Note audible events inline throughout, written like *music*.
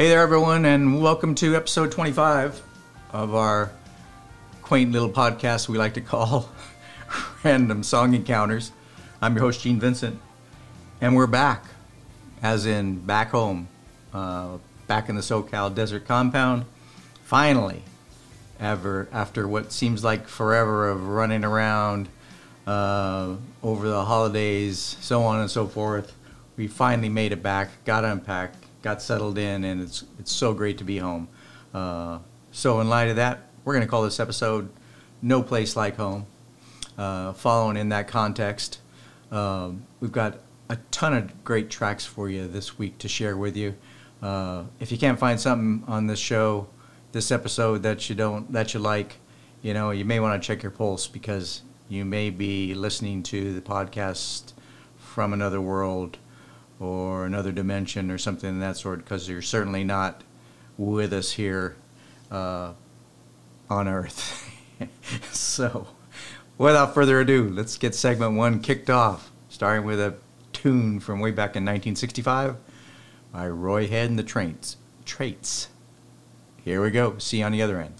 Hey there, everyone, and welcome to episode 25 of our quaint little podcast we like to call *laughs* Random Song Encounters. I'm your host, Gene Vincent, and we're back, as in back home, uh, back in the SoCal Desert Compound. Finally, ever after what seems like forever of running around uh, over the holidays, so on and so forth, we finally made it back, got unpacked, got settled in, and it's it's so great to be home. Uh, so in light of that, we're going to call this episode "No Place Like Home." Uh, following in that context, um, we've got a ton of great tracks for you this week to share with you. Uh, if you can't find something on this show, this episode that you don't that you like, you know, you may want to check your pulse because you may be listening to the podcast from another world or another dimension or something of that sort because you're certainly not with us here uh, on Earth. *laughs* so, without further ado, let's get segment one kicked off, starting with a tune from way back in 1965 by Roy Head and the Traits. Traits. Here we go. See you on the other end.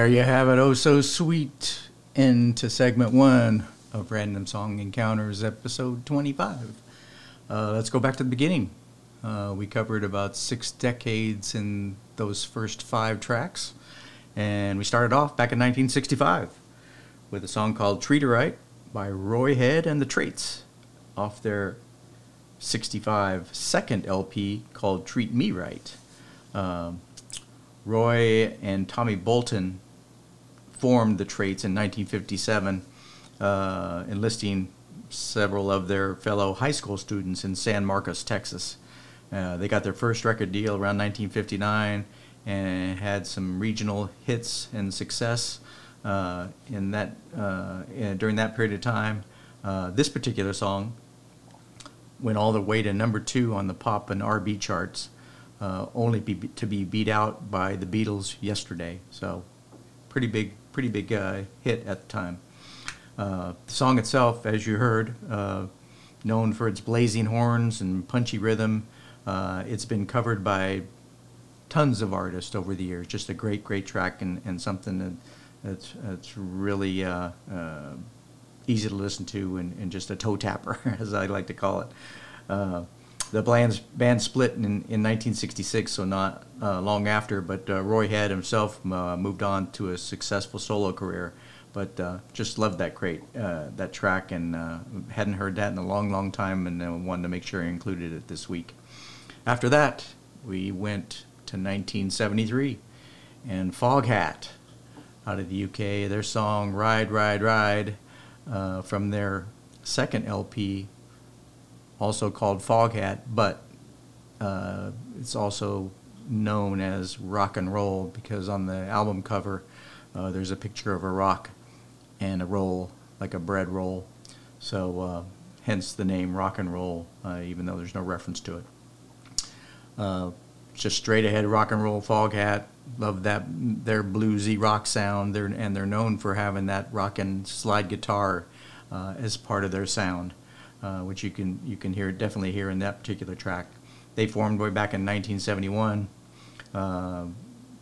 There you have it. Oh, so sweet. Into segment one of Random Song Encounters, episode 25. Uh, let's go back to the beginning. Uh, we covered about six decades in those first five tracks. And we started off back in 1965 with a song called Treat Her Right by Roy Head and the Traits off their 65 second LP called Treat Me Right. Um, Roy and Tommy Bolton formed the Traits in 1957, uh, enlisting several of their fellow high school students in San Marcos, Texas. Uh, they got their first record deal around 1959 and had some regional hits and success uh, in that uh, in, during that period of time. Uh, this particular song went all the way to number two on the pop and R&B charts uh, only be, to be beat out by the Beatles yesterday. So, pretty big, pretty big uh, hit at the time. Uh, the song itself, as you heard, uh, known for its blazing horns and punchy rhythm, uh, it's been covered by tons of artists over the years. Just a great, great track and, and something that, that's, that's really uh, easy to listen to and, and, just a toe tapper, *laughs* as I like to call it the band, band split in, in 1966, so not uh, long after. But uh, Roy Head himself uh, moved on to a successful solo career. But uh, just loved that great uh, that track, and uh, hadn't heard that in a long, long time, and wanted to make sure I included it this week. After that, we went to 1973, and Foghat out of the UK, their song "Ride, Ride, Ride" from their second LP also called Foghat, but uh, it's also known as rock and roll because on the album cover uh, there's a picture of a rock and a roll, like a bread roll. So uh, hence the name rock and roll, uh, even though there's no reference to it. Uh, just straight ahead rock and roll Foghat. Love that their bluesy rock sound. They're, and they're known for having that rock and slide guitar uh, as part of their sound uh, which you can you can hear definitely hear in that particular track. They formed way back in 1971, uh,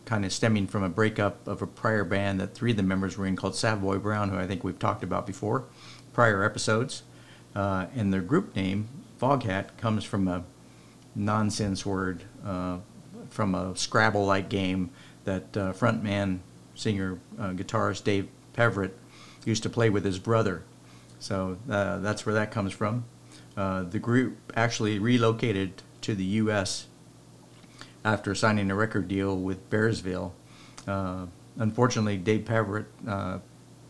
kind of stemming from a breakup of a prior band that three of the members were in called Savoy Brown, who I think we've talked about before, prior episodes. Uh, and their group name, Foghat, comes from a nonsense word uh, from a Scrabble-like game that uh, frontman, singer, uh, guitarist Dave Peverett used to play with his brother so uh, that's where that comes from. Uh, the group actually relocated to the U.S. after signing a record deal with Bearsville. Uh, unfortunately, Dave Peverett uh,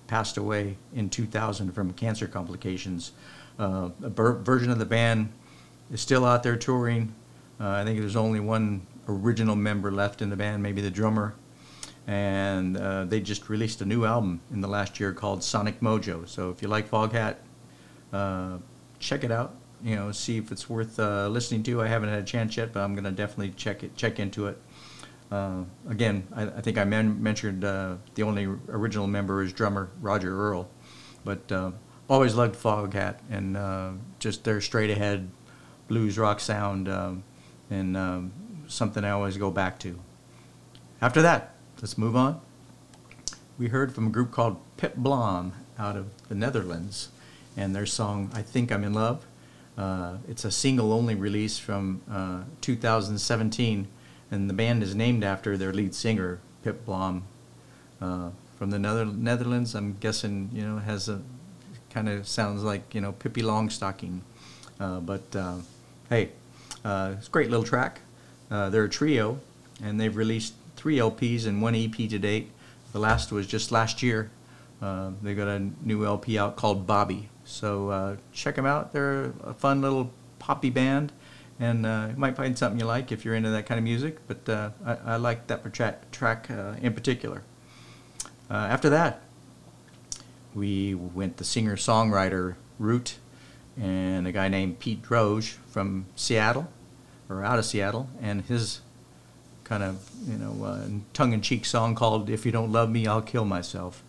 passed away in 2000 from cancer complications. Uh, a ber- version of the band is still out there touring. Uh, I think there's only one original member left in the band, maybe the drummer and uh, they just released a new album in the last year called Sonic Mojo. So if you like Foghat, uh, check it out. You know, see if it's worth uh, listening to. I haven't had a chance yet, but I'm to definitely check it, check into it. Uh, again, I, I, think I men- mentioned uh, the only original member is drummer Roger Earl, but uh, always loved Foghat and just their straight ahead blues rock sound um, and um, something I always go back to. After that, Let's move on. We heard from a group called Pip Blom out of the Netherlands and their song I Think I'm in Love. Uh, it's a single only release from uh, 2017, and the band is named after their lead singer, Pip Blom. Uh, from the Nether- Netherlands, I'm guessing, you know, has a kind of sounds like, you know, Pippi Longstocking. Uh, but uh, hey, uh, it's a great little track. they're a trio, and they've released three LPs and one EP to date. The last was just last year. Uh, they got a new LP out called Bobby. So uh, check them out. They're a fun little poppy band, and uh, you might find something you like if you're into that kind of music. But uh, I, I, like that track, uh, in particular. After that, we went the singer-songwriter route, and a guy named Pete Droge from Seattle, or out of Seattle, and his kind of you know uh, tongue-in-cheek song called "If You Don't Love Me, I'll Kill Myself,"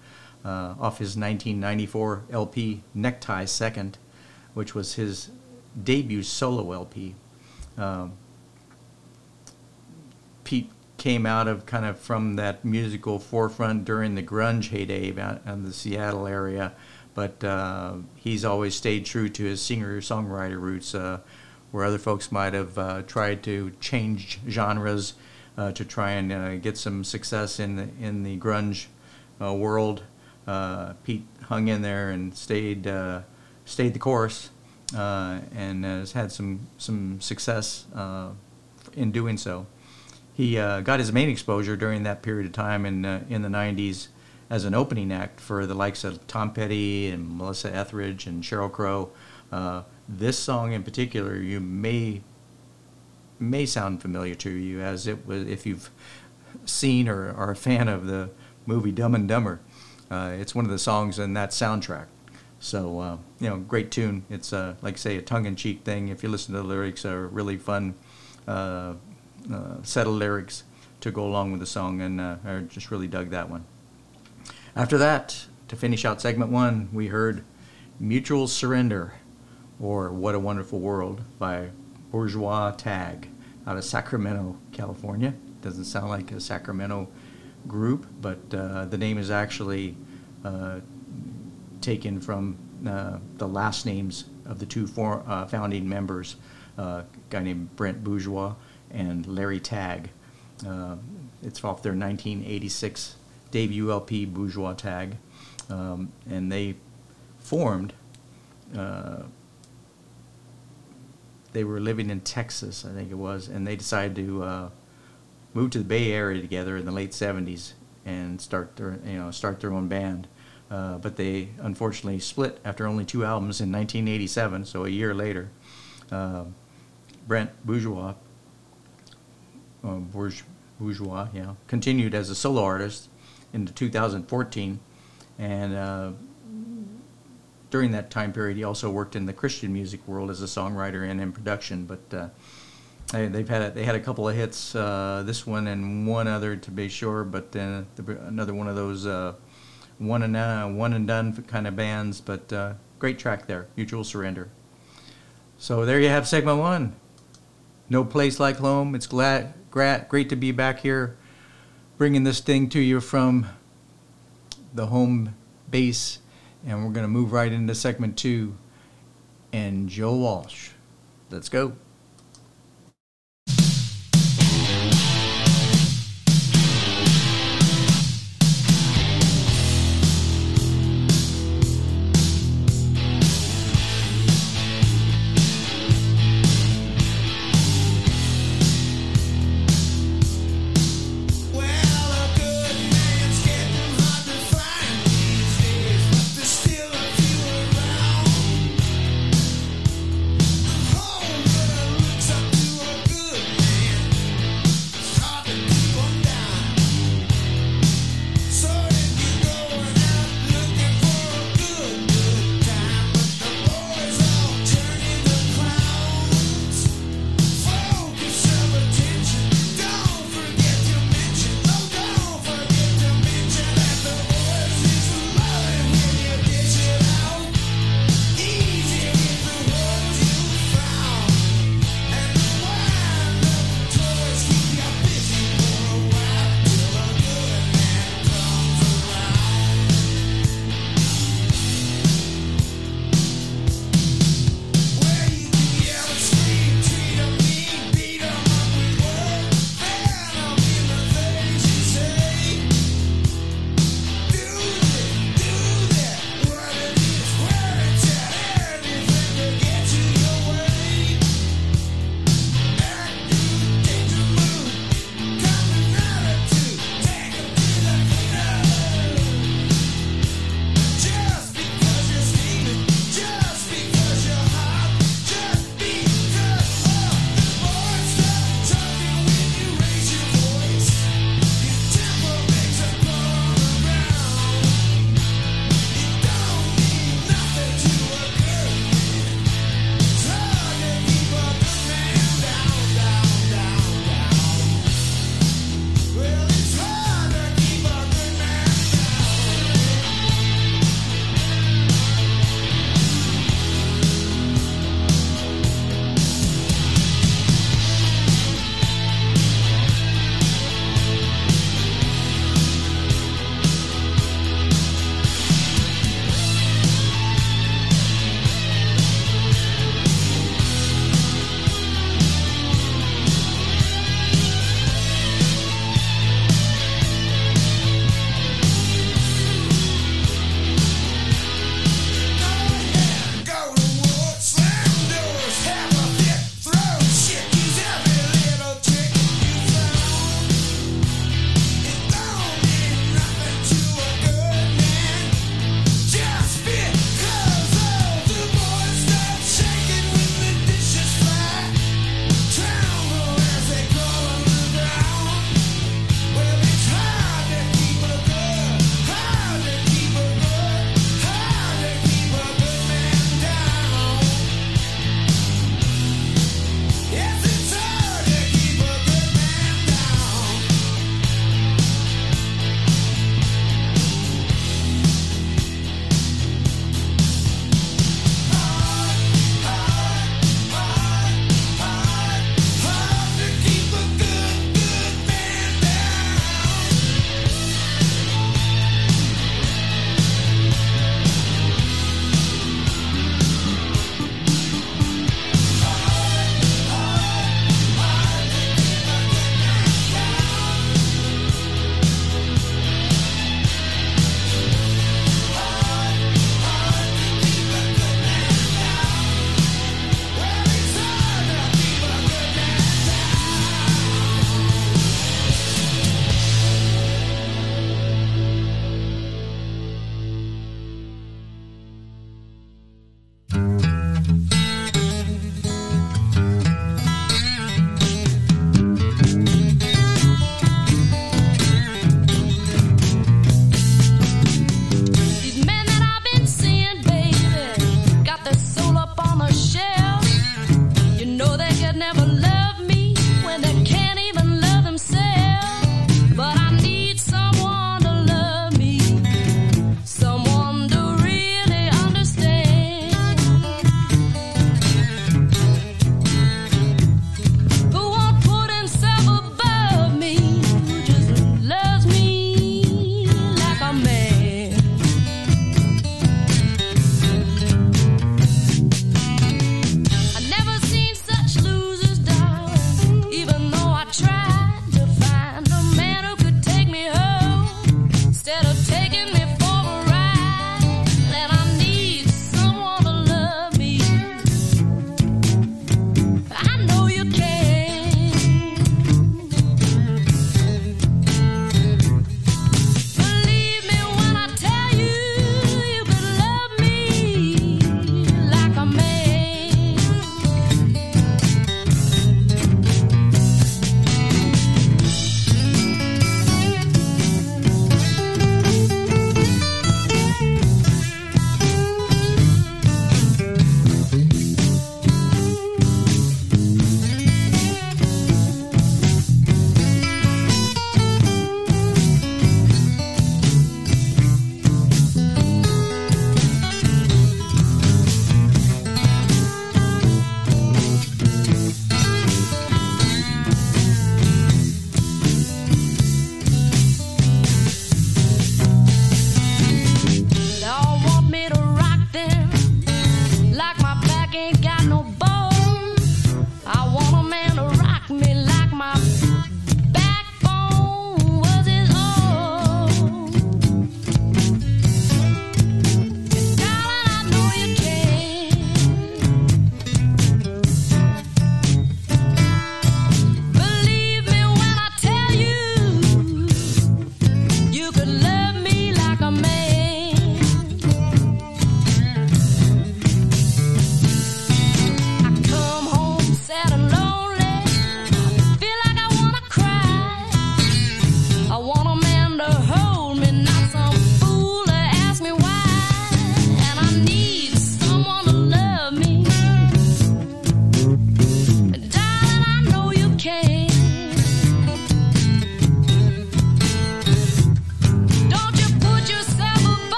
uh, off his 1994 LP Necktie Second, which was his debut solo LP. Um, Pete came out of kind of from that musical forefront during the grunge heyday out in the Seattle area, but uh, he's always stayed true to his singer-songwriter roots, uh, where other folks might have uh, tried to change genres to try and uh, get some success in the in the grunge uh, world. Pete hung in there and stayed stayed the course, and has had some some success in doing so. He uh, got his main exposure during that period of time in uh, in the '90s as an opening act for the likes of Tom Petty and Melissa Etheridge and Sheryl Crow. Uh, this song in particular, you may may sound familiar to you as it was if you've seen or are a fan of the movie Dumb and Dumber. Uh, it's one of the songs in that soundtrack. So uh, you know, great tune. It's uh, like say a tongue-in-cheek thing. If you listen to the lyrics, are really fun uh, uh, set of lyrics to go along with the song, and uh, I just really dug that one. After that, to finish out segment one, we heard Mutual Surrender, or What a Wonderful World by Bourgeois Tagg out of Sacramento, California. Doesn't sound like a Sacramento group, but uh, the name is actually uh, taken from uh, the last names of the two for, uh, founding members a guy named Brent Bourgeois and Larry Tagg. Uh, it's off their 1986 debut LP, Bourgeois Tagg, um, and they formed. They were living in Texas, I think it was, and they decided to uh, move to the Bay Area together in the late 70s and start their you know start their own band. Uh, but they unfortunately split after only two albums in 1987, so a year later. Uh, Brent Bourgeois, uh, Bourgeois, yeah, continued as a solo artist into 2014, and uh, during that time period, he also worked in the Christian music world as a songwriter and in production. But uh, they've had a, they had a couple of hits, uh, this one and one other to be sure, but then another one of those uh, one and uh, one and done kind of bands. But uh, great track there, Mutual Surrender. So there you have segment one. No place like home. It's glad, great, great to be back here, bringing this thing to you from the home base, and we're going to move right into segment two. And Joe Walsh, let's go.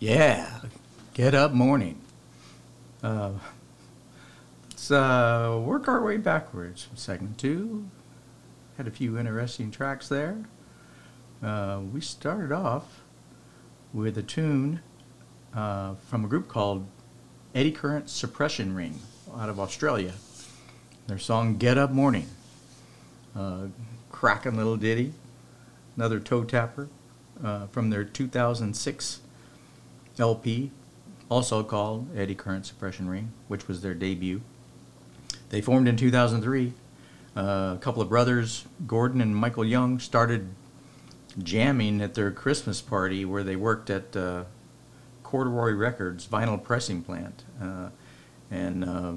Yeah. Get up morning. Uh, let's uh, work our way backwards from segment two. Had a few interesting tracks there. Uh, we started off with a tune uh, from a group called Eddy Current Suppression Ring out of Australia. Their song Get Up Morning. Uh, cracking little ditty. Another toe tapper uh, from their 2006 LP, also called Eddy Current Suppression Ring, which was their debut. They formed in 2003. Uh, a couple of brothers, Gordon and Michael Young, started jamming at their Christmas party where they worked at uh, Corduroy Records vinyl pressing plant. Uh, and uh,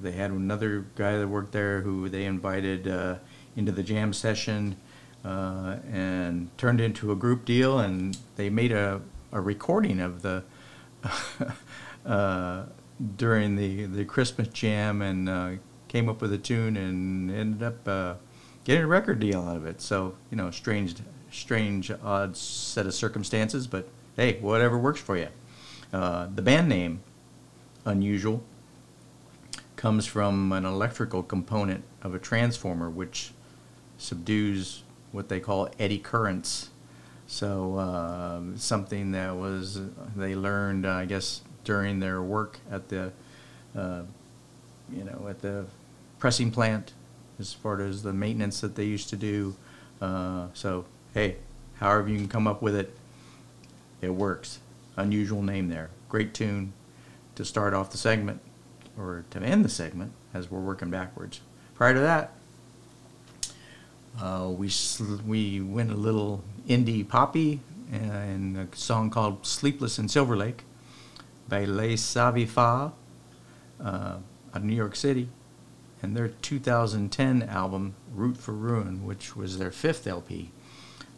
they had another guy that worked there who they invited uh, into the jam session uh, and turned into a group deal. And they made a, a recording of the *laughs* uh, during the, the Christmas jam and uh, came up with a tune and ended up uh, getting a record deal out of it. So, you know, strange, strange, odd set of circumstances, but hey, whatever works for you. Uh, the band name, Unusual, comes from an electrical component of a transformer which subdues what they call eddy currents. So uh, something that was they learned, I guess, during their work at the, uh, you know, at the pressing plant, as far as the maintenance that they used to do. Uh, so hey, however you can come up with it, it works. Unusual name there. Great tune to start off the segment or to end the segment as we're working backwards. Prior to that, uh, we sl- we went a little indie poppy in a song called "Sleepless in Silver Lake" by Les Savy Fav uh, out of New York City, and their 2010 album "Root for Ruin," which was their fifth LP.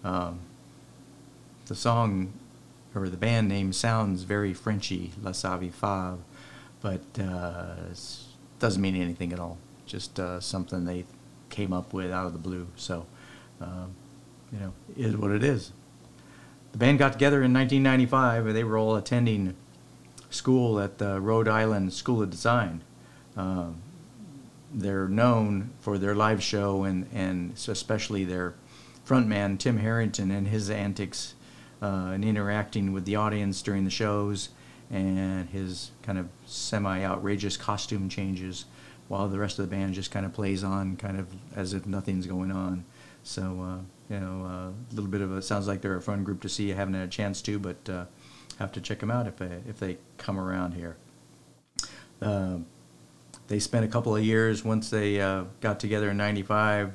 Um, the song or the band name sounds very Frenchy, La Savi Fa, but uh, doesn't mean anything at all. Just uh, something they came up with out of the blue. So, um, you know, is what it is. The band got together in 1995, and they were all attending school at the Rhode Island School of Design. Um, they're known for their live show and, and especially their frontman, Tim Harrington, and his antics uh, and interacting with the audience during the shows and his kind of semi outrageous costume changes while the rest of the band just kind of plays on kind of as if nothing's going on. So, uh, you know, uh, a little bit of a sounds like they're a fun group to see. I haven't had a chance to, but uh, have to check them out if they, if they come around here. Uh, they spent a couple of years once they uh, got together in '95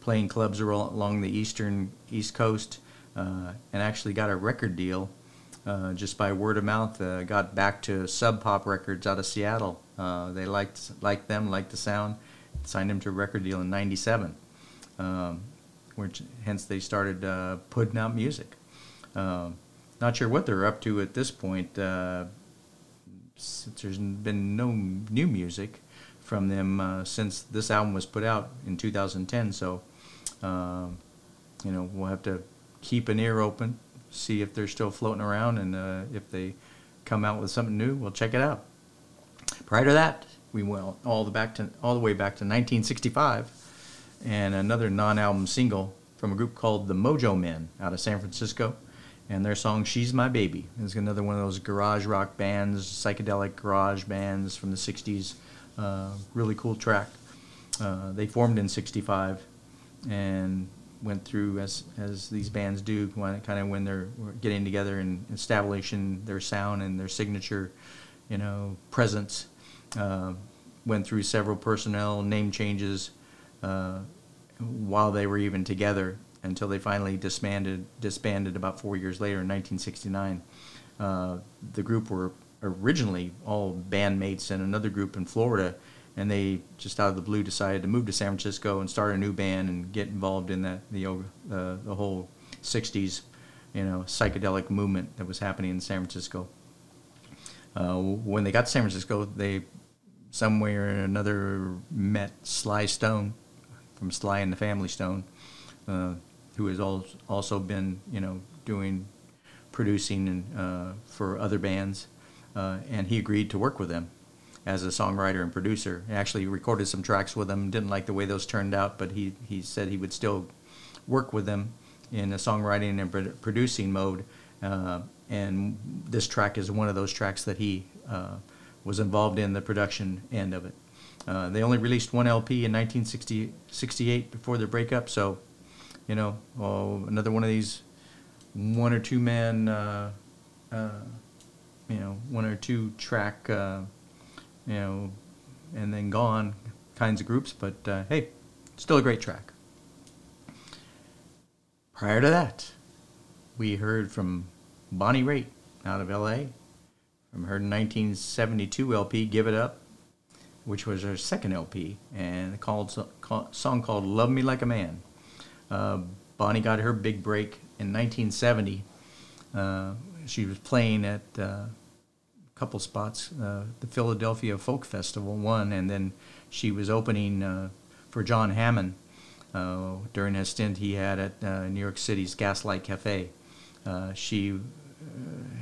playing clubs along the eastern East Coast and actually got a record deal uh, just by word of mouth. Uh, got back to Sub Pop Records out of Seattle. Uh, they liked liked them, liked the sound. Signed them to a record deal in '97, um, which hence they started uh, putting out music. Um, not sure what they're up to at this point, uh, since there's been no new music from them since this album was put out in 2010. So, um, you know, we'll have to keep an ear open, see if they're still floating around, and uh, if they come out with something new, we'll check it out. Prior to that, we went all the back to all the way back to 1965, and another non-album single from a group called the Mojo Men out of San Francisco, and their song "She's My Baby" is another one of those garage rock bands, psychedelic garage bands from the 60s. Uh, really cool track. Uh, they formed in '65, and went through as as these bands do, kind of when they're getting together and establishing their sound and their signature, you know, presence. Uh, went through several personnel name changes uh, while they were even together until they finally disbanded disbanded about four years later in 1969. Uh, the group were originally all bandmates in another group in Florida and they just out of the blue decided to move to San Francisco and start a new band and get involved in that the uh, the whole '60s, you know, psychedelic movement that was happening in San Francisco. Uh, when they got to San Francisco, they somewhere or another met Sly Stone from Sly and the Family Stone, uh, who has also been you know doing producing and, uh, for other bands, uh, and he agreed to work with them as a songwriter and producer. Actually recorded some tracks with them. Didn't like the way those turned out, but he he said he would still work with them in a songwriting and pro- producing mode. Uh, and this track is one of those tracks that he uh, was involved in the production end of it. Uh, they only released one LP in 1968 before their breakup, so you know, oh, another one of these one or two man, uh, uh, you know, one or two track, uh, you know, and then gone kinds of groups. But uh, hey, still a great track. Prior to that, we heard from Bonnie Raitt out of L.A. from her 1972 LP, "Give It Up." which was her second LP, and a called, song called "Love Me Like a Man." Uh, Bonnie got her big break in 1970. Uh, she was playing at uh, couple spots, uh, the Philadelphia Folk Festival, one, and then she was opening uh, for John Hammond uh, during a stint he had at New York City's Gaslight Cafe. she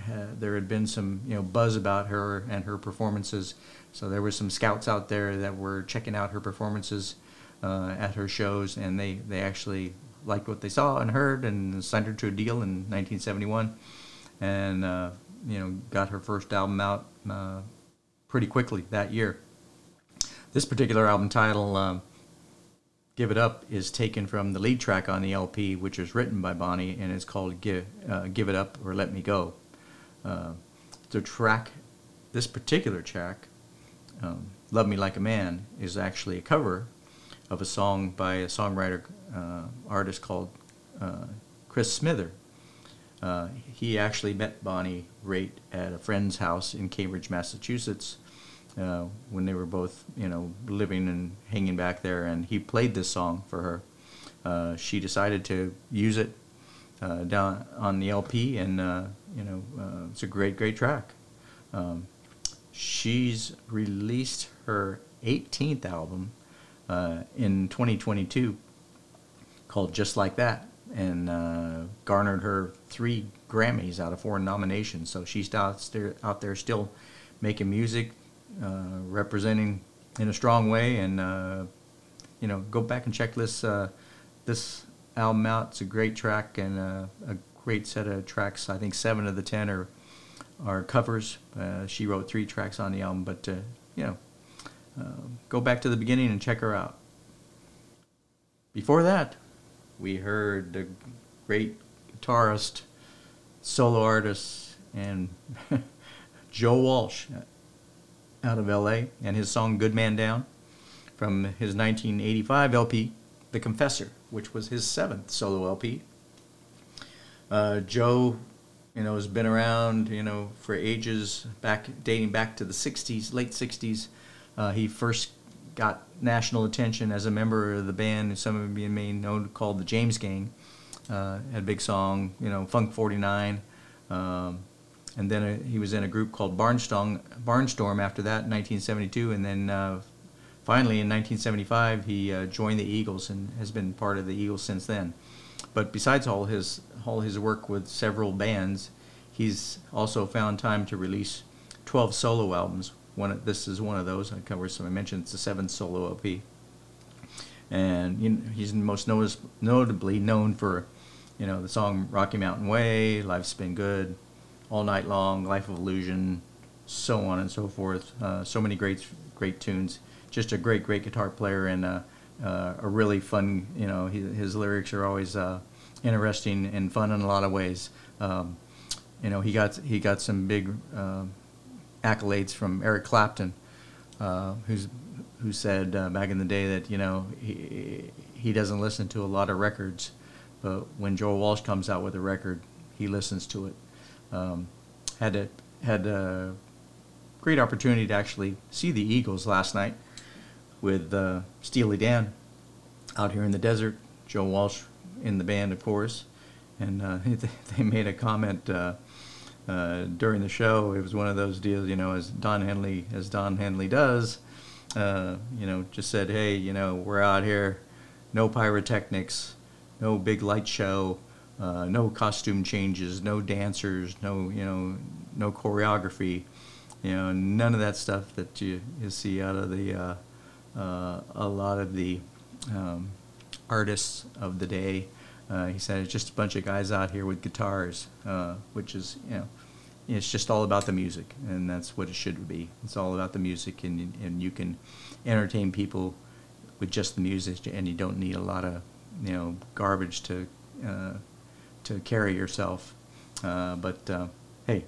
had, there had been some you know buzz about her and her performances so there were some scouts out there that were checking out her performances uh, at her shows, and they, they actually liked what they saw and heard, and signed her to a deal in 1971, and uh, you know got her first album out uh, pretty quickly that year. This particular album title, um, "Give It Up," is taken from the lead track on the LP, which was written by Bonnie, and it's called "Give uh, Give It Up" or "Let Me Go." Uh, the track, this particular track um, Love Me Like a Man is actually a cover of a song by a songwriter uh, artist called uh, Chris Smither. Uh, he actually met Bonnie Raitt at a friend's house in Cambridge, Massachusetts, uh, when they were both, you know, living and hanging back there, and he played this song for her. Uh, she decided to use it uh, down on the LP, and you know, it's a great, great track. Um, she's released her 18th album uh, in 2022 called Just Like That and uh, garnered her three Grammys out of four nominations. So she's out there, out there still making music, uh, representing in a strong way. And, uh, you know, go back and check this, uh, this album out. It's a great track and uh, a great set of tracks. I think seven of the ten are are covers. Uh, she wrote three tracks on the album, but you know, go back to the beginning and check her out. Before that, we heard the great guitarist, solo artist, and *laughs* Joe Walsh out of LA and his song Good Man Down from his 1985 LP, The Confessor, which was his seventh solo LP. Uh, Joe you know, has been around, you know, for ages, back dating back to the 60s, late 60s. Uh, he first got national attention as a member of the band, some of you may know, called the James Gang. Uh, had a big song, you know, Funk 49. Um, and then uh, he was in a group called Barnstorm, Barnstorm after that in 1972. And then uh, finally in 1975, he uh, joined the Eagles and has been part of the Eagles since then. But besides all his all his work with several bands, he's also found time to release 12 solo albums. One this is one of those. I cover some. I mentioned it's a seven solo LP, and you know, he's most notice, notably known for, you know, the song "Rocky Mountain Way," "Life's Been Good," "All Night Long," "Life of Illusion," so on and so forth. Uh, so many great great tunes. Just a great great guitar player and. Uh, uh, a really fun. You know, he, his lyrics are always uh, interesting and fun in a lot of ways. Um, you know, he got he got some big uh, accolades from Eric Clapton, uh, who's who said uh, back in the day that you know he he doesn't listen to a lot of records, but when Joe Walsh comes out with a record, he listens to it. Um, had a had a great opportunity to actually see the Eagles last night with uh, Steely Dan out here in the desert. Joe Walsh in the band, of course, and uh, *laughs* they made a comment uh, uh, during the show. It was one of those deals, you know, as Don Henley as Don Henley does. Uh, you know, just said, hey, you know, we're out here, no pyrotechnics, no big light show. uh, no costume changes, no dancers, no you know, no choreography, you know, none of that stuff that you, you see out of the uh, uh, a lot of the um, artists of the day. Uh, he said it's just a bunch of guys out here with guitars, uh, which is you know, it's just all about the music, and that's what it should be. It's all about the music, and and you can entertain people with just the music, and you don't need a lot of you know garbage to uh, to carry yourself. Uh, but uh, hey,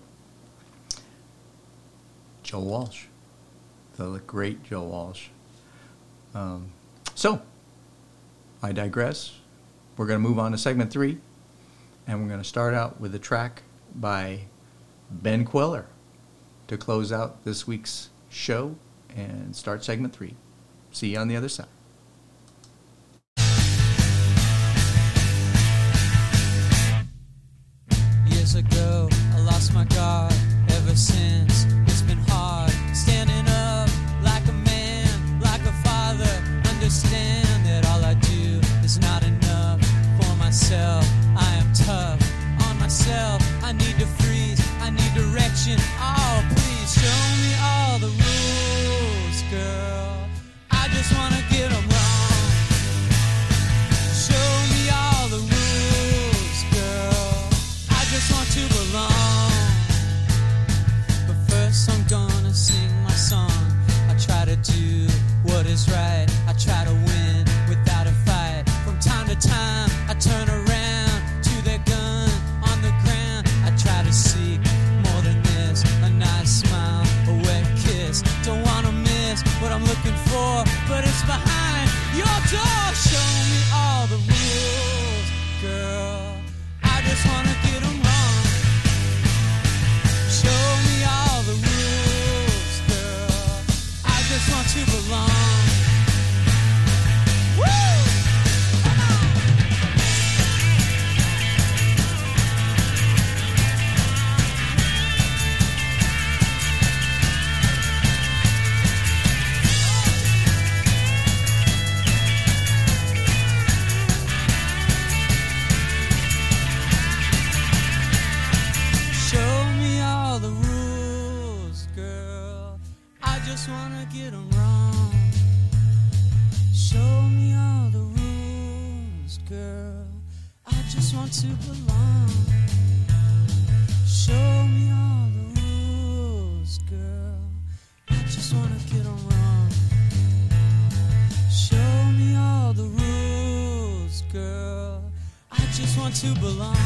Joe Walsh, the great Joe Walsh. Um, so, I digress. We're going to move on to segment three, and we're going to start out with a track by Ben Kweller to close out this week's show and start segment three. See you on the other side. Years ago, I lost my guard. Ever since, it's been hard. Standing up like a man, like a father. Understand that all I do is not enough for myself. Direction. Oh, please show me all the rules, girl. I just wanna door. To belong.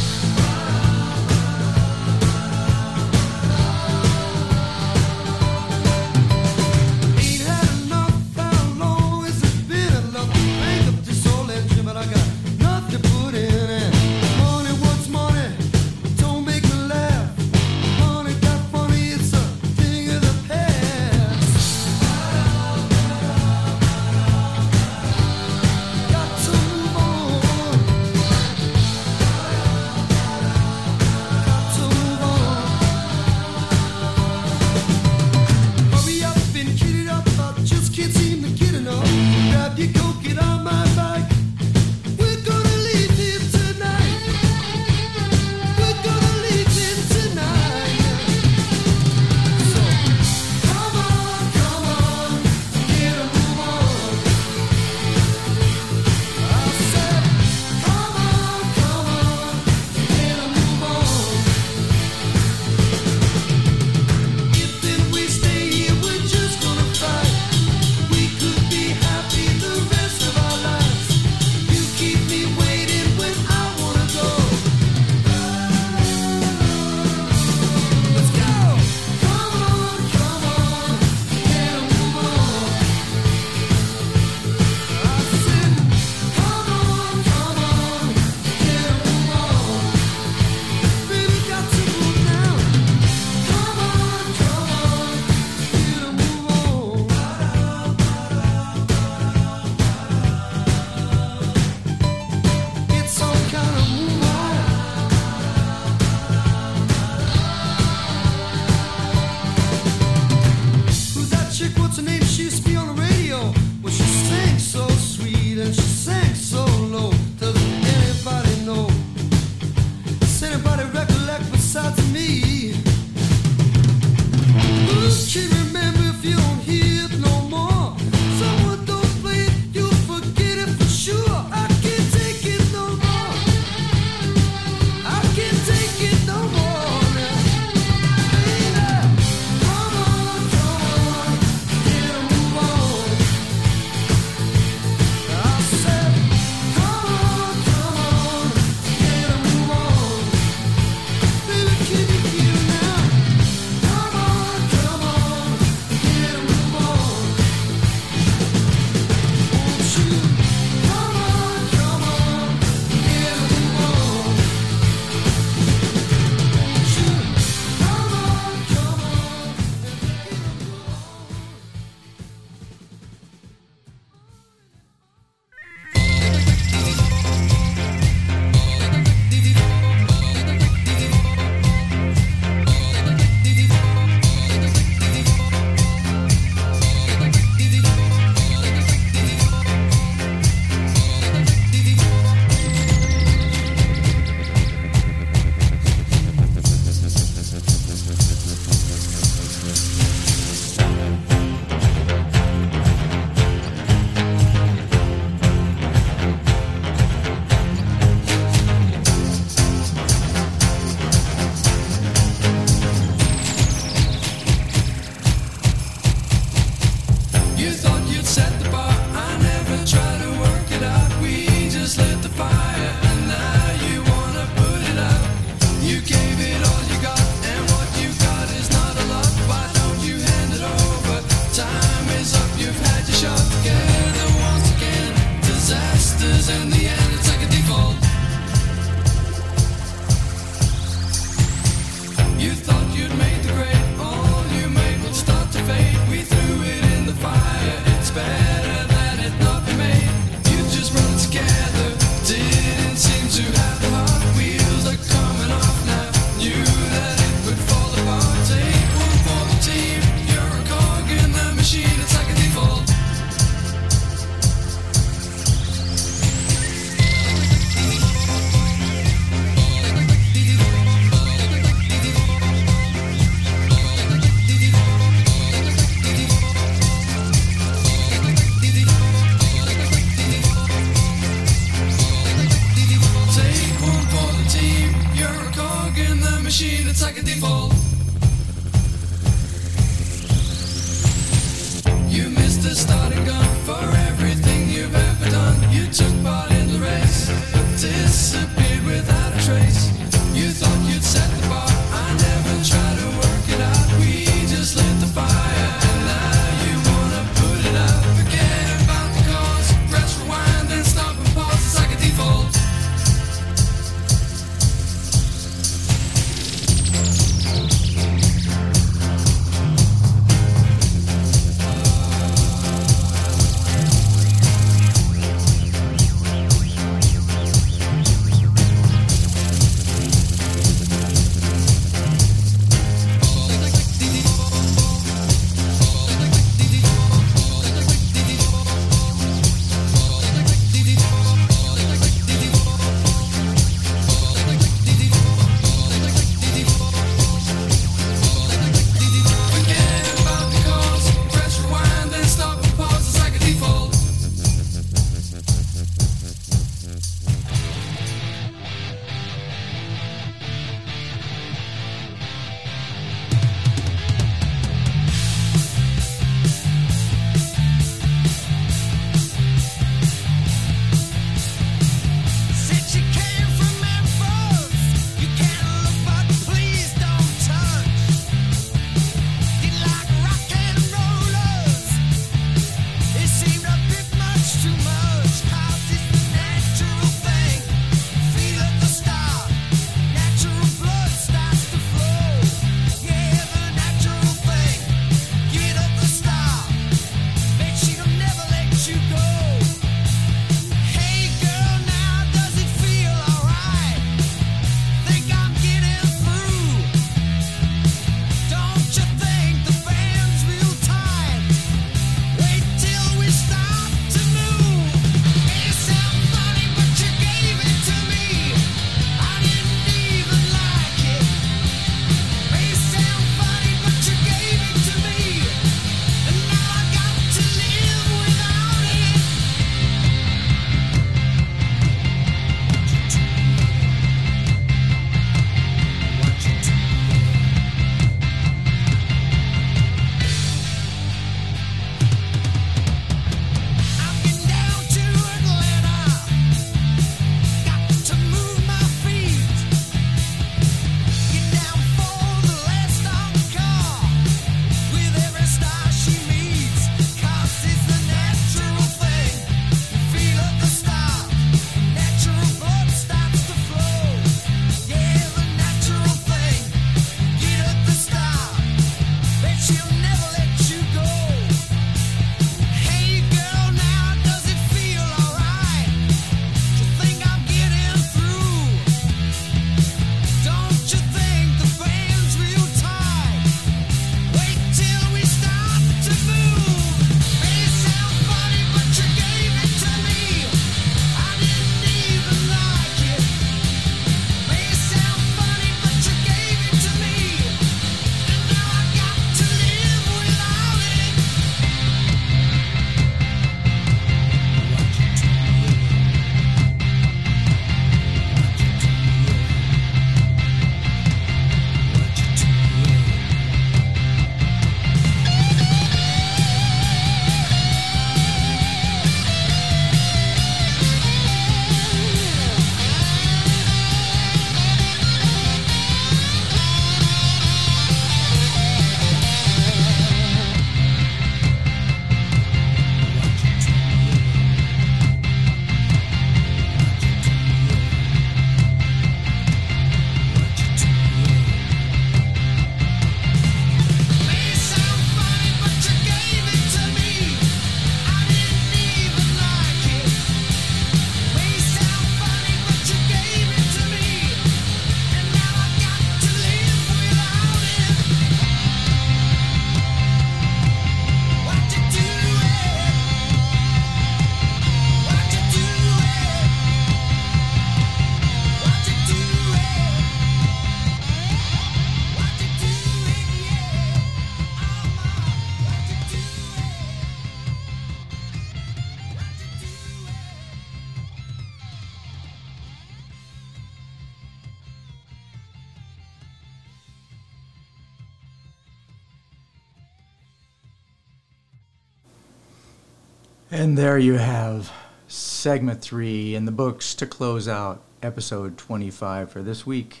And there you have segment three in the books to close out episode 25 for this week.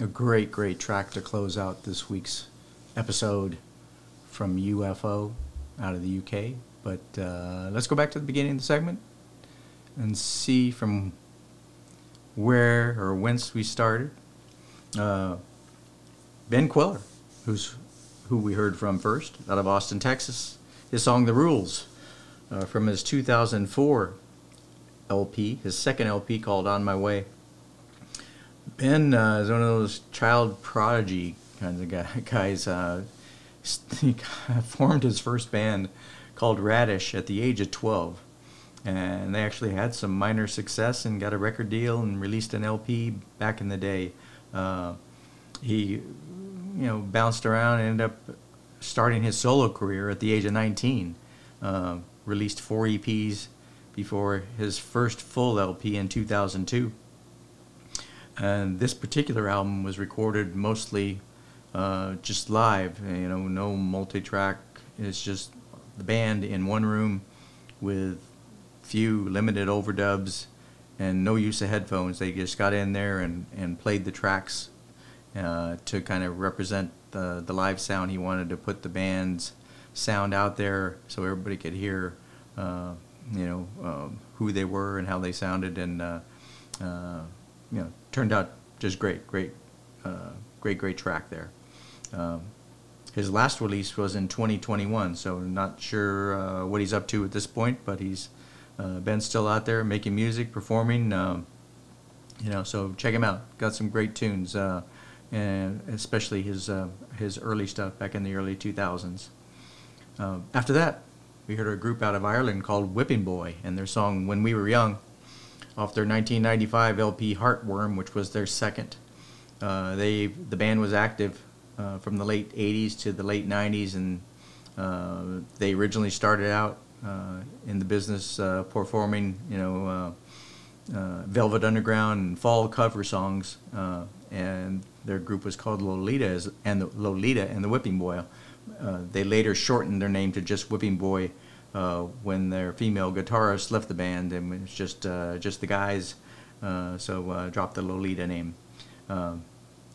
A great, great track to close out this week's episode from UFO out of the UK. But uh, let's go back to the beginning of the segment and see from where or whence we started. Uh, ben Kweller, who's who we heard from first, out of Austin, Texas. His song "The Rules" uh, from his 2004 LP, his second LP called "On My Way." Ben uh, is one of those child prodigy kinds of guy, *laughs* guys. Uh, *laughs* he formed his first band called Radish at the age of 12 and they actually had some minor success and got a record deal and released an LP back in the day. Uh, he, you know, bounced around and ended up starting his solo career at the age of 19. Released four EPs before his first full LP in 2002. And this particular album was recorded mostly uh, just live, you know, no multi-track. It's just the band in one room with few limited overdubs and no use of headphones. They just got in there and, and played the tracks uh, to kind of represent the, the live sound. He wanted to put the band's sound out there so everybody could hear, uh, you know, um, who they were and how they sounded. And, uh, uh you know, turned out just great, great, uh, great, great track there. Um, his last release was in 2021, so not sure uh, what he's up to at this point, but he's been still out there making music, performing. Um, you know, so check him out. Got some great tunes, and especially his his early stuff back in the early 2000s. Uh, after that, we heard a group out of Ireland called Whipping Boy and their song "When We Were Young," off their 1995 LP Heartworm, which was their second. Uh, they the band was active uh, from the late 80s to the late 90s, and they originally started out uh, in the business uh, performing, you know, uh, Velvet Underground and fall cover songs, and their group was called Lolita and the Lolita and the Whipping Boy. They later shortened their name to just Whipping Boy when their female guitarist left the band, and it was just just the guys. so dropped the Lolita name.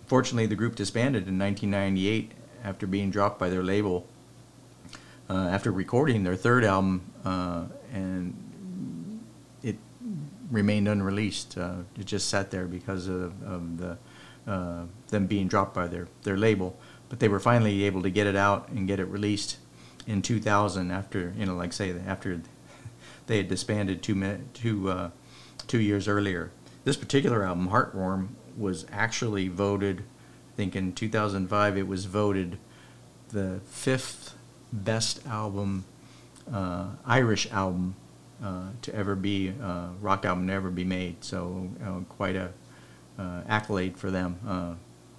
Fortunately, the group disbanded in 1998 after being dropped by their label uh, after recording their third album, uh, and it remained unreleased. Uh, it just sat there because of, of the uh, them being dropped by their, their label. But they were finally able to get it out and get it released in 2000 after, you know, like say, after *laughs* they had disbanded two, two, uh, two years earlier. This particular album, Heartworm, was actually voted, I think in 2005, it was voted the fifth best album, uh, Irish album uh, to ever be, uh, rock album to ever be made. So quite a uh, accolade for them. Uh,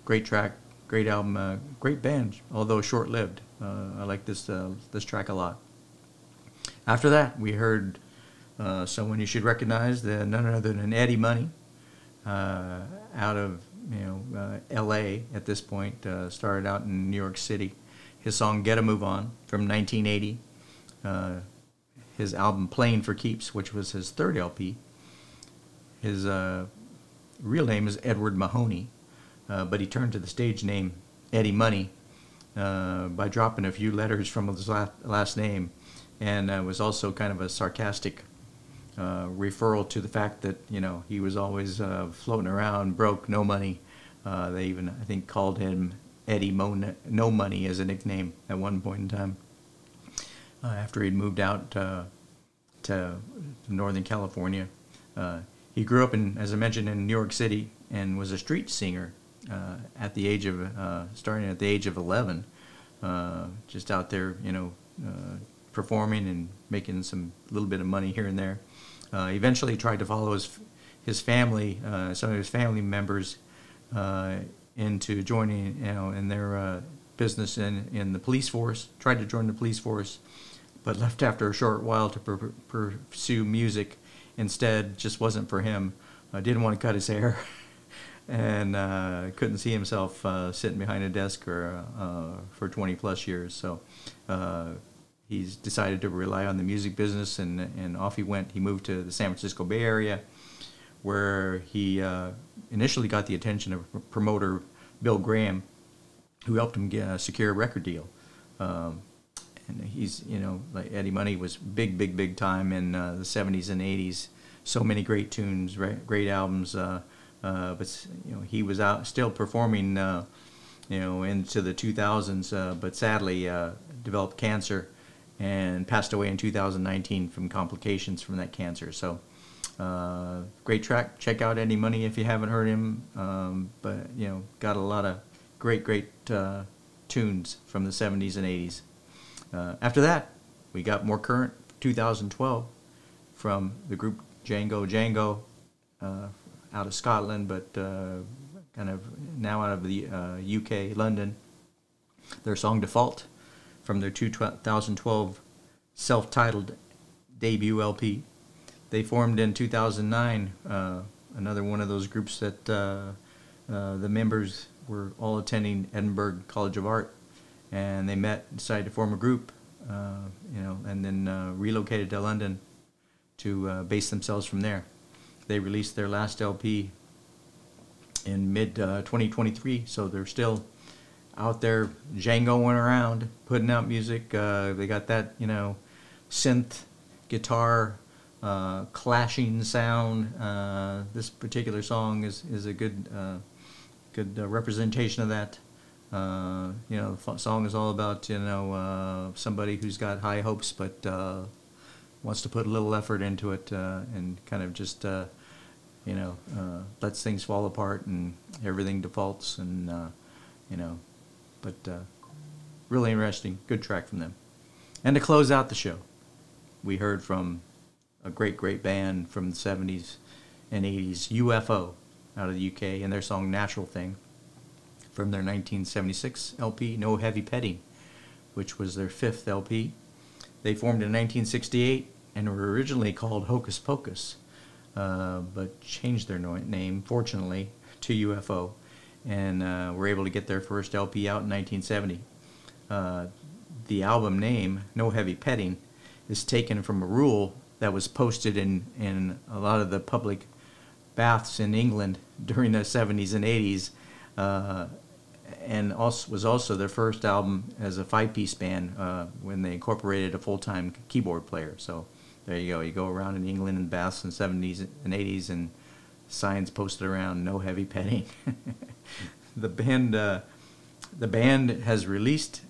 great track, great album, great band, although short-lived. I like this this track a lot. After that, we heard someone you should recognize, the, none other than Eddie Money, out of you know L.A. at this point. started out in New York City his song Get a Move On from 1980, uh, his album Playing for Keeps, which was his third LP. His uh, real name is Edward Mahoney, uh, but he turned to the stage name Eddie Money uh, by dropping a few letters from his last name, and uh, was also kind of a sarcastic uh, referral to the fact that you know he was always floating around broke, no money. they even I think called him Eddie Mo- No Money as a nickname at one point in time. Uh, after he'd moved out uh, to Northern California, uh, he grew up in, as I mentioned, in New York City and was a street singer uh, at the age of uh, starting at the age of 11, uh, just out there, you know, performing and making some little bit of money here and there. eventually, tried to follow his his family, some of his family members into joining, you know, in their uh, business in, in the police force. Tried to join the police force, but left after a short while to per- pursue music. Instead, just wasn't for him. Uh, didn't want to cut his hair, *laughs* and uh, couldn't see himself uh, sitting behind a desk or uh, for 20 plus years. So, uh, he's decided to rely on the music business, and and off he went. He moved to the San Francisco Bay Area, where he uh, initially got the attention of promoter Bill Graham, who helped him get, uh, secure a record deal. Um, and he's you know like Eddie Money was big, big, big time in the '70s and '80s. So many great tunes, re- great albums. Uh, but you know he was out still performing, uh, you know, into the 2000s. Uh, but sadly uh, developed cancer and passed away in 2019 from complications from that cancer. So. Uh, great track. Check out Eddie Money if you haven't heard him. Um, but you know, got a lot of great, great uh, tunes from the 70s and 80s. Uh, after that, we got more current 2012 from the group Django Django out of Scotland, but uh, kind of now out of the UK, uh, London. Their song Default from their 2012 self titled debut LP. They formed in 2009, uh, another one of those groups that uh, the members were all attending Edinburgh College of Art and they met, decided to form a group, uh, you know, and then uh, relocated to London to uh, base themselves from there. They released their last LP in mid uh, 2023, so they're still out there jangoing around, putting out music. Uh, they got that, you know, synth guitar uh, clashing sound. this particular song is is a good good representation of that. Uh, you know, the song is all about you know uh, somebody who's got high hopes but uh, wants to put a little effort into it uh, and kind of just uh, you know uh, lets things fall apart and everything defaults and you know, but really interesting, good track from them. And to close out the show, we heard from a great, great band from the 70s and 80s, UFO, out of the UK, and their song Natural Thing from their 1976 LP, No Heavy Petting, which was their fifth LP. They formed in 1968 and were originally called Hocus Pocus, uh, but changed their name, fortunately, to UFO, and uh, were able to get their first LP out in 1970. Uh, the album name, No Heavy Petting, is taken from a rule that was posted in, in a lot of the public baths in England *laughs* during the 70s and 80s. Uh, and also was also their first album as a five-piece band uh, when they incorporated a full-time keyboard player. So there you go. You go around in England and baths in the 70s and 80s, and signs posted around "No heavy petting." *laughs* the band, uh, the band has released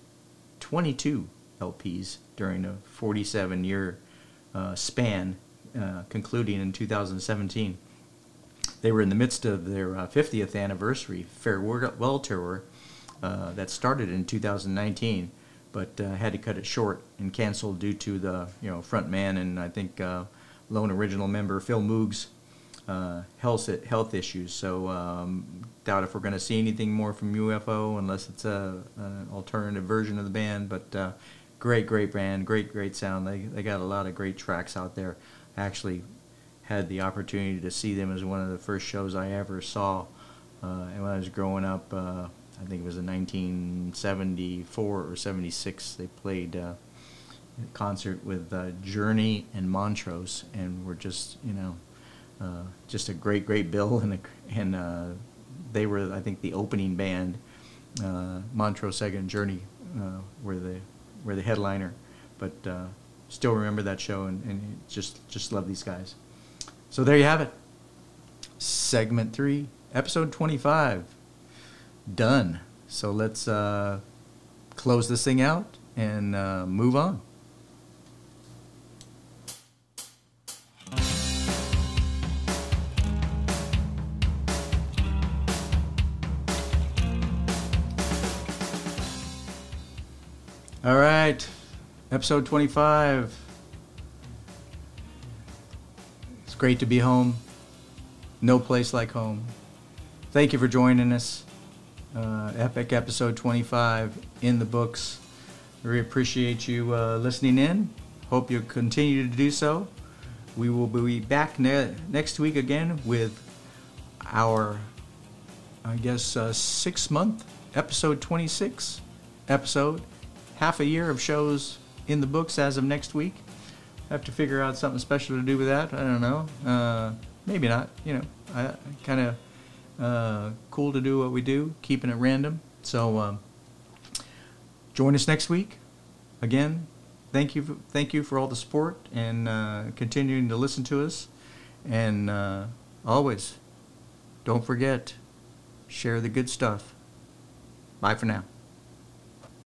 22 LPs during a 47-year uh, span, uh, concluding in 2017 they were in the midst of their uh, 50th anniversary farewell tour uh, that started in 2019, but uh, had to cut it short and cancel due to the you know front man and I think uh, lone original member Phil Mogg's uh, health health issues. So um, doubt if we're going to see anything more from UFO unless it's a, an alternative version of the band. But uh, great, great band, great, great sound. They they got a lot of great tracks out there. Actually, had the opportunity to see them as one of the first shows I ever saw. Uh, and when I was growing up, uh, I think it was in 1974 or 76, they played uh, a concert with uh, Journey and Montrose, and were just, you know, uh, just a great, great bill. And, a, and uh, they were, I think, the opening band. Montrose Sega, and Journey were the were the headliner, but still remember that show and, and just just love these guys. So there you have it. Segment three, episode 25. Done. So let's uh, close this thing out and uh, move on. All right, episode 25. It's great to be home. No place like home. Thank you for joining us. Uh, epic episode 25 in the books. We appreciate you uh, listening in. Hope you continue to do so. We will be back ne- next week again with our, I guess, uh, six month episode 26 episode. Half a year of shows in the books as of next week. have to figure out something special to do with that. I don't know. Uh, maybe not. You know, I kind of uh, cool to do what we do, keeping it random. So um, join us next week. Again, thank you, thank you for all the support and uh, continuing to listen to us. And uh, always, don't forget, share the good stuff. Bye for now.